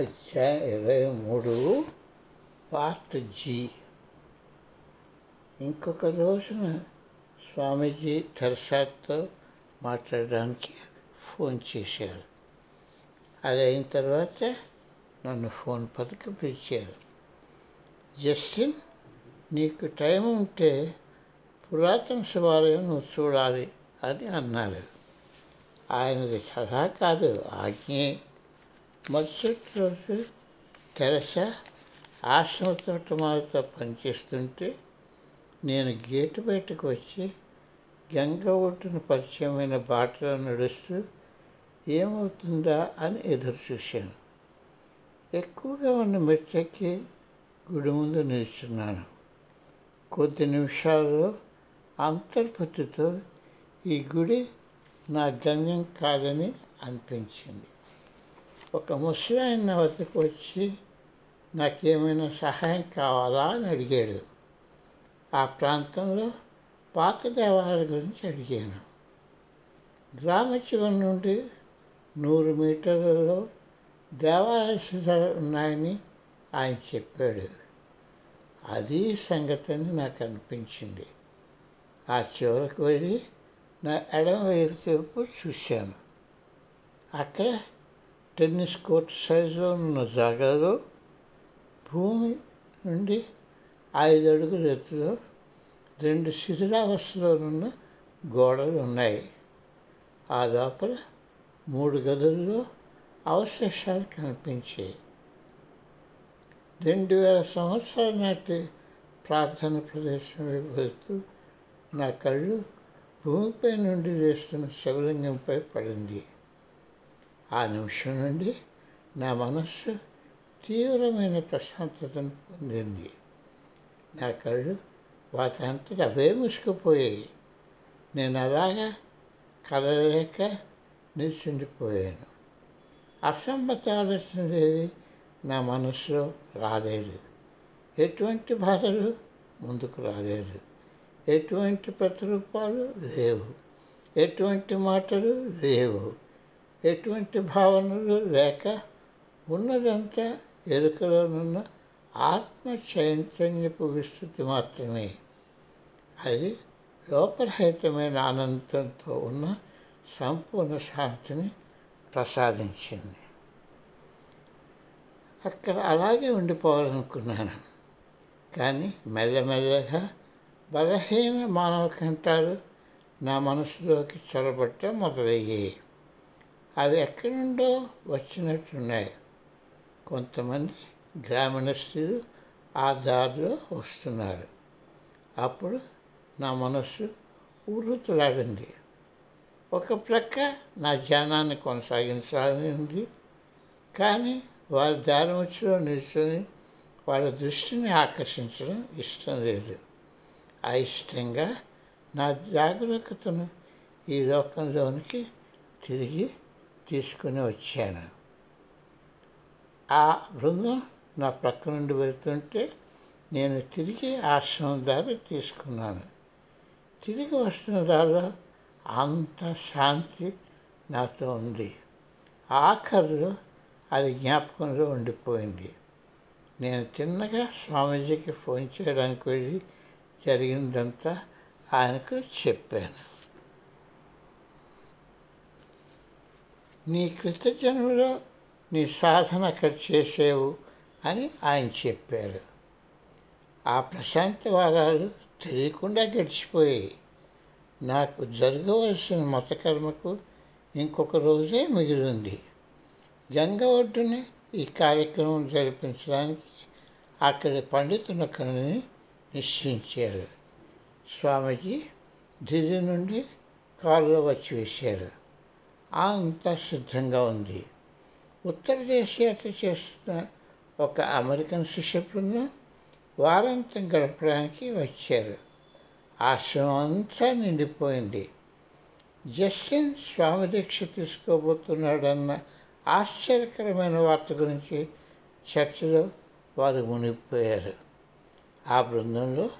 అధ్యాయం ఇరవై మూడు పార్ట్ జీ. ఇంకొక రోజున స్వామీజీ తెరసాతో మాట్లాడడానికి ఫోన్ చేశారు. అది అయిన తర్వాత నన్ను ఫోన్ పలికి పిలిచారు. జస్టిన్ నీకు టైం ఉంటే పురాతన శివాలయం నువ్వు చూడాలి అని అన్నారు. ఆయనది సలహా కాదు ఆజ్ఞే. మరుసటి రోజు తెరస ఆశ్రమ తోటమాలతో పనిచేస్తుంటే నేను గేటు బయటకు వచ్చి గంగ ఒడ్డున పరిచయమైన బాటలో నడుస్తూ ఏమవుతుందా అని ఎదురు చూశాను. ఎక్కువగా ఉన్న మెట్టెక్కి గుడి ముందు నిల్చున్నాను. కొద్ది నిమిషాల్లో అంతర్పతితో ఈ గుడి నా గమ్యం కాదని అనిపించింది. ఒక ముసలాయన నా వద్దకు వచ్చి నాకేమైనా సహాయం కావాలా? అని అడిగాడు. ఆ ప్రాంతంలో పాత దేవాలయాల గురించి అడిగాను. గ్రామ చివరి నుండి నూరు మీటర్లలో దేవాలయ శిథాలు ఉన్నాయని ఆయన చెప్పాడు. అది సంగతి అని నాకు అనిపించింది. ఆ చివరకు వెళ్ళి నా ఎడమ వైపు చూశాను. అక్కడ టెన్నిస్ కోర్ట్ సైజులో ఉన్న జాగాలో భూమి నుండి ఐదు అడుగుల ఎత్తులో రెండు శిథిలావస్థలో ఉన్న గోడలు ఉన్నాయి. ఆ లోపల మూడు గదుల్లో అవశేషాలు కనిపించాయి. రెండు వేల సంవత్సరాల నాటి ప్రార్థన ప్రదేశం వైపు వెళ్తూ నా కళ్ళు భూమిపై నుండి వేస్తున్న శివలింగంపై పడింది. ఆ నిమిషం నుండి నా మనస్సు తీవ్రమైన ప్రశాంతతను పొందింది. నా కళ్ళు వాటంతట అవే మూసుకుపోయాయి నేను అలాగా కదలలేక నిల్చుండిపోయాను. అసమ్మత ఆలోచనలేవి నా మనసులో రాలేదు. ఎటువంటి బాధలు ముందుకు రాలేదు. ఎటువంటి ప్రతిరూపాలు లేవు. ఎటువంటి మాటలు లేవు. ఎటువంటి భావనలు లేక ఉన్నదంతా ఎరుకలోనున్న ఆత్మ చైతన్యపు విస్తృతి మాత్రమే. అది లోపరహితమైన ఆనందంతో ఉన్న సంపూర్ణ శాంతిని ప్రసాదించింది. అక్కడ అలాగే ఉండిపోవాలనుకున్నాను. కానీ మెల్లమెల్లగా బలహీన మానవ కంఠాలు నా మనసులోకి చొరబట్ట మొదలయ్యాయి. అవి ఎక్కడి నుండో వచ్చినట్టున్నాయి. కొంతమంది గ్రామీణ స్త్రీలు ఆ దారిలో వస్తున్నారు. అప్పుడు నా మనస్సు ఊరుతులాడింది ఒక ప్రక్క నా ధ్యానాన్ని కొనసాగించాలని ఉంది కానీ వారి దారి మధ్యలో నిల్చొని వాళ్ళ దృష్టిని ఆకర్షించడం ఇష్టం లేదు. అయిష్టంగా నా జాగ్రత్తను ఈ లోకంలోనికి తిరిగి తీసుకుని వచ్చాను. ఆ బృందం నా ప్రక్క నుండి వెళ్తుంటే నేను తిరిగి ఆశ్రమం దారి తీసుకున్నాను. తిరిగి వస్తున్న దారిలో అంత శాంతి నాతో ఉంది. ఆఖరిలో అది జ్ఞాపకంలో ఉండిపోయింది. నేను తిన్నగా స్వామీజీకి ఫోన్ చేయడానికి వెళ్ళి జరిగిందంతా ఆయనకు చెప్పాను. నీ కృతజన్మలో నీ సాధన అక్కడ చేసేవు అని ఆయన చెప్పారు. ఆ ప్రశాంత వారాలు తెలియకుండా గడిచిపోయాయి. నాకు జరగవలసిన మతకర్మకు ఇంకొక రోజే మిగిలింది. గంగ ఒడ్డున ఈ కార్యక్రమం జరిపించడానికి అక్కడి పండితునొకరిని నిశ్చయించారు. స్వామీజీ ఢిల్లీ నుండి కారులో వచ్చి వేశారు. అంతా సిద్ధంగా ఉంది. ఉత్తర దేశయాత్ర చేస్తున్న ఒక అమెరికన్ శిష్య బృందం వారాంతం గడపడానికి వచ్చారు. ఆశ్రమం అంతా నిండిపోయింది. జస్టిన్ స్వామి దీక్ష తీసుకోబోతున్నాడన్న ఆశ్చర్యకరమైన వార్త గురించి చర్చలో వారు మునిగిపోయారు. ఆ బృందంలో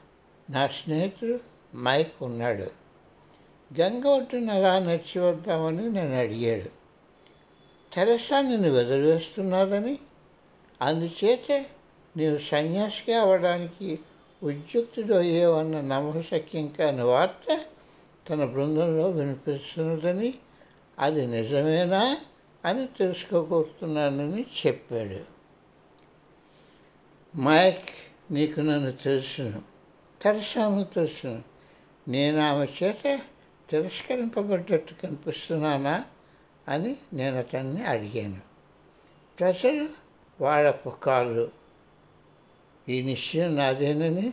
నా స్నేహితుడు మైక్ ఉన్నాడు. గంగ ఒడ్డున అలా నడిచి వద్దామని నన్ను అడిగాడు. తెరసా నిన్ను వదిలివేస్తున్నదని అందుచేత నీవు సన్యాసిగా అవ్వడానికి ఉద్యుక్తుడు అయ్యేవన్న నమ్మశక్యం కాని వార్త తన బృందంలో వినిపిస్తున్నదని? అది నిజమేనా? అని తెలుసుకోకూరుతున్నానని చెప్పాడు. మైక్ నీకు నన్ను తెలుసును. తెరసాను తెలుసును. నేను ఆమె చేత తిరస్కరింపబడ్డట్టు కనిపిస్తున్నానా అని నేను అతన్ని అడిగాను. ప్రజలు వాళ్ళ పుకాళ్ళు ఈ నిశ్చయం నాదేనని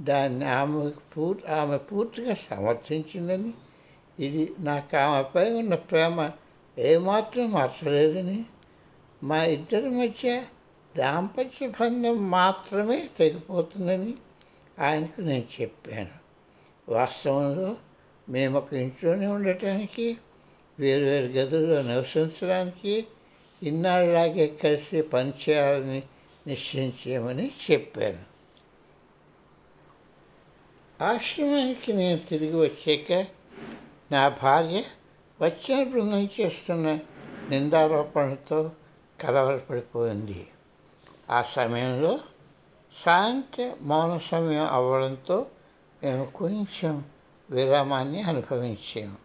దాన్ని ఆమె పూర్ ఆమె పూర్తిగా సమర్థించిందని ఇది నాకు ఆమెపై ఉన్న ప్రేమ ఏమాత్రం మార్చలేదని మా ఇద్దరి మధ్య దాంపత్య బంధం మాత్రమే తెగిపోతుందని ఆయనకు నేను చెప్పాను. వాస్తవంలో మేము ఒక ఇంట్లోనే ఉండటానికి వేరువేరు గదుల్లో నివసించడానికి ఇన్నాళ్ళలాగే కలిసి పనిచేయాలని నిశ్చయించేయమని చెప్పాను. ఆశ్రమానికి నేను తిరిగి వచ్చాక నా భార్య వచ్చిన బృందం చేస్తున్న నిందారోపణతో కలవరపడిపోయింది. ఆ సమయంలో సాయంత్ర మౌన సమయం అవ్వడంతో మేము కొంచెం విరామాన్ని అనుభవించాము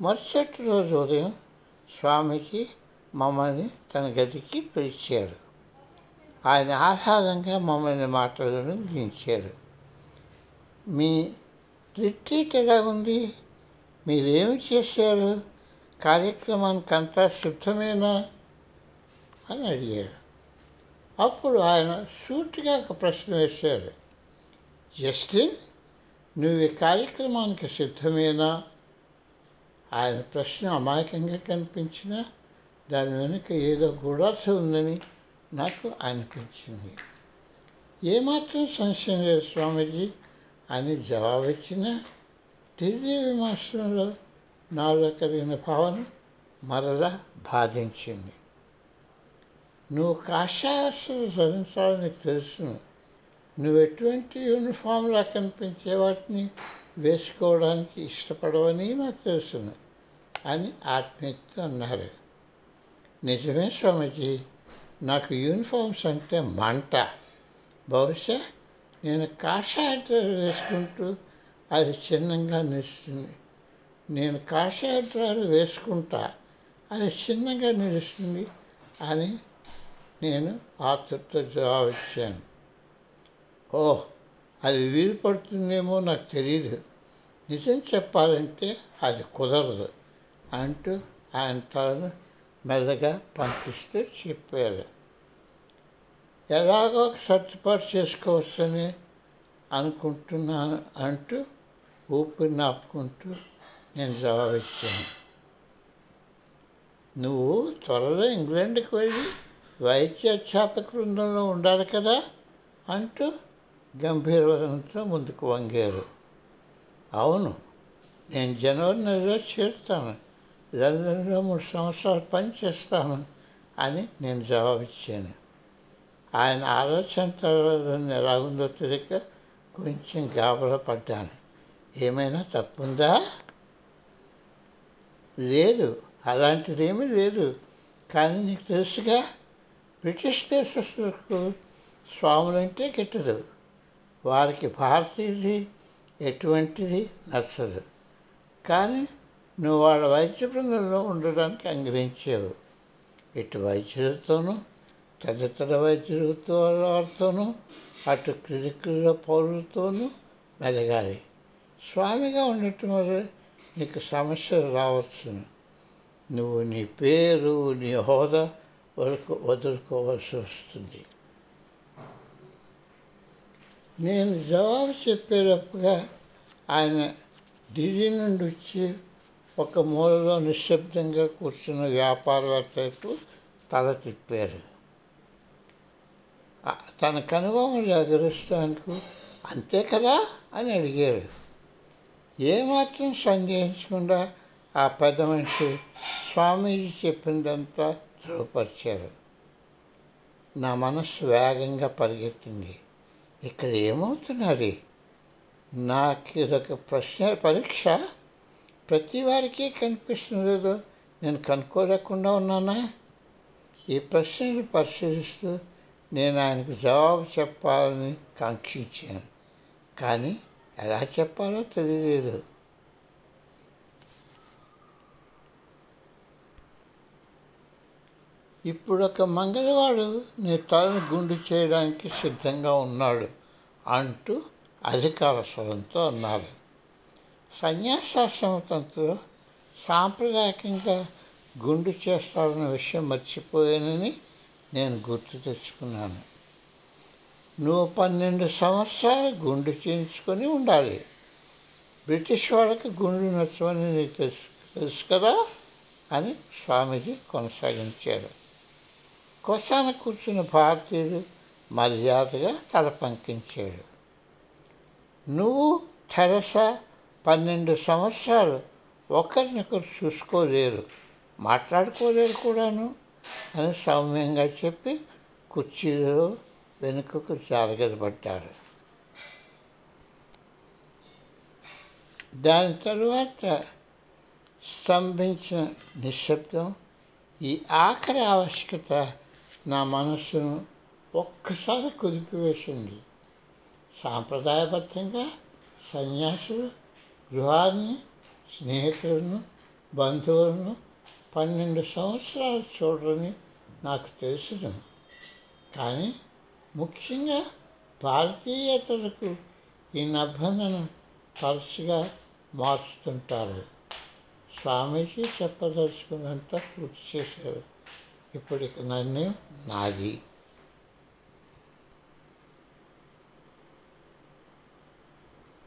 మరుసటి రోజు ఉదయం స్వామికి మమ్మల్ని తన గదికి పిలిచారు. ఆయన ఆహ్లాదంగా మమ్మల్ని మాట్లాడడం దించారు మీ రిట్రీట్ ఎలా ఉంది? మీరేమి చేశారు? కార్యక్రమానికి అంతా సిద్ధమేనా? అని అడిగారు. అప్పుడు ఆయన సూటిగా ఒక ప్రశ్న వేశారు. జస్టిన్ నువ్వు ఈ కార్యక్రమానికి సిద్ధమేనా? ఆయన ప్రశ్న అమాయకంగా కనిపించినా దాని వెనుక ఏదో గూఢార్థం ఉందని నాకు అనిపించింది. ఏమాత్రం సంశయం లేదు స్వామీజీ అని జవాబిచ్చిన దివ్య విమర్శనంలో నాలో కలిగిన భావన మరలా బాధించింది. నువ్వు కాషాయస్తులు ధరించాలని తెలుసును. నువ్వు ఎటువంటి యూనిఫామ్లా కనిపించే వాటిని వేసుకోవడానికి ఇష్టపడవని నాకు తెలుసును అని ఆత్మీయత అన్నారు. నిజమే స్వామీజీ నాకు యూనిఫామ్స్ అంటే మంట. బహుశా నేను కాషాయ డ్రెస్ వేసుకుంటూ అది చిన్నంగా నిలుస్తుంది. నేను కాషాయ డ్రైవర్ వేసుకుంటా అది చిన్నగా నిలుస్తుంది అని నేను ఆతృతో జవాబు ఓ అది వీలు పడుతుందేమో నాకు తెలియదు నిజం చెప్పాలంటే అది కుదరదు అంటూ ఆయన తలను మెల్లగా పంపిస్తూ చెప్పారు. ఎలాగో సర్దుబాటు చేసుకోవచ్చని అనుకుంటున్నాను అంటూ ఊపిరి నాపుకుంటూ నేను జవాబిచ్చాను. నువ్వు త్వరలో ఇంగ్లాండ్కి వెళ్ళి వైద్య అధ్యాపక బృందంలో ఉండాలి కదా అంటూ గంభీరవదంతో ముందుకు వంగారు. అవును నేను జనవరి నెలలో చేరుతాను. లండన్లో మూడు సంవత్సరాలు పని చేస్తాను అని నేను జవాబిచ్చాను. ఆయన ఆలోచన తర్వాత ఎలాగుందో తెలియక కొంచెం గాబరా పడ్డాను ఏమైనా తప్పుందా? లేదు అలాంటిదేమీ లేదు. కానీ నీకు తెలుసుగా బ్రిటిష్ దేశస్తులకు స్వాములంటే గిట్టదు. వారికి భారతీయుది ఎటువంటిది నచ్చదు. కానీ నువ్వు వాళ్ళ వైద్య బృందంలో ఉండడానికి అంగీకరించావు. ఇటు వైద్యులతోనూ తదితర వైద్యులతో వారితోనూ అటు క్లినిక్ల పౌరులతోనూ మెలగాలి స్వామిగా ఉండటం వల్ల నీకు సమస్యలు రావచ్చును. నువ్వు నీ పేరు నీ హోదా వరకు వదులుకోవాల్సి వస్తుంది. నేను జవాబు చెప్పేటప్పుగా ఆయన ఢిల్లీ నుండి వచ్చి ఒక మూలలో నిశ్శబ్దంగా కూర్చున్న వ్యాపారవేత్త వైపు తల తిప్పారు. తన కనుభవం ఎగరుస్తానికి అంతే కదా అని అడిగారు. ఏమాత్రం సందేహించకుండా ఆ పెద్ద మనిషి స్వామీజీ చెప్పిందంతా ధృవపరిచారు. నా మనస్సు వేగంగా పరిగెత్తింది. ఇక్కడ ఏమవుతున్నది? నాకు ఇదొక ప్రశ్న పరీక్ష. ప్రతి వారికి కనిపిస్తుందేదో నేను కనుక్కోలేకుండా ఉన్నానా? ఈ ప్రశ్నలు పరిశీలిస్తూ నేను ఆయనకు జవాబు చెప్పాలని కాంక్షించాను. కానీ ఎలా చెప్పాలో తెలియలేదు. ఇప్పుడు ఒక మంగళవాడు నీ తలను గుండు చేయడానికి సిద్ధంగా ఉన్నాడు అంటూ అధికార స్వరంతో అన్నారు. సన్యాసాశ్రమతంతో సాంప్రదాయకంగా గుండు చేస్తారన్న విషయం మర్చిపోయానని నేను గుర్తు తెచ్చుకున్నాను. నువ్వు పన్నెండు సంవత్సరాలు గుండు చేయించుకొని ఉండాలి. బ్రిటిష్ వాళ్ళకి గుండు నచ్చమని నీకు తెలుసు తెలుసు కదా అని స్వామీజీ కొనసాగించారు. కొసాన కూర్చున్న భారతీయుడు మర్యాదగా తల పంకించాడు నువ్వు తెరసా పన్నెండు సంవత్సరాలు ఒకరినొకరు చూసుకోలేరు మాట్లాడుకోలేరు కూడాను అని సౌమ్యంగా చెప్పి కుర్చీలో వెనుకకు జారగదపడ్డారు దాని తరువాత స్తంభించిన నిశ్శబ్దం ఈ ఆఖరి ఆవశ్యకత నా మనస్సును ఒక్కసారి కుదిపివేసింది. సాంప్రదాయబద్ధంగా సన్యాసులు గృహాన్ని స్నేహితులను బంధువులను పన్నెండు సంవత్సరాలు చూడరని నాకు తెలుసును. కానీ ముఖ్యంగా భారతీయతలకు ఈ నిబంధన తరచుగా మార్చుతుంటారు. స్వామీజీ చెప్పదలుచుకున్నంత పూర్తి చేశారు. ఇప్పుడు నన్ను నాది.